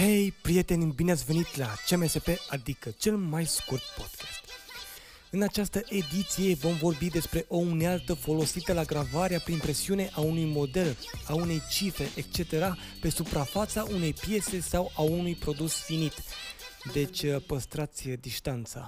Hei, prieteni, bine ați venit la CMSP, adică cel mai scurt podcast. În această ediție vom vorbi despre o unealtă folosită la gravarea prin presiune a unui model, a unei cifre, etc. pe suprafața unei piese sau a unui produs finit. Deci păstrați distanța.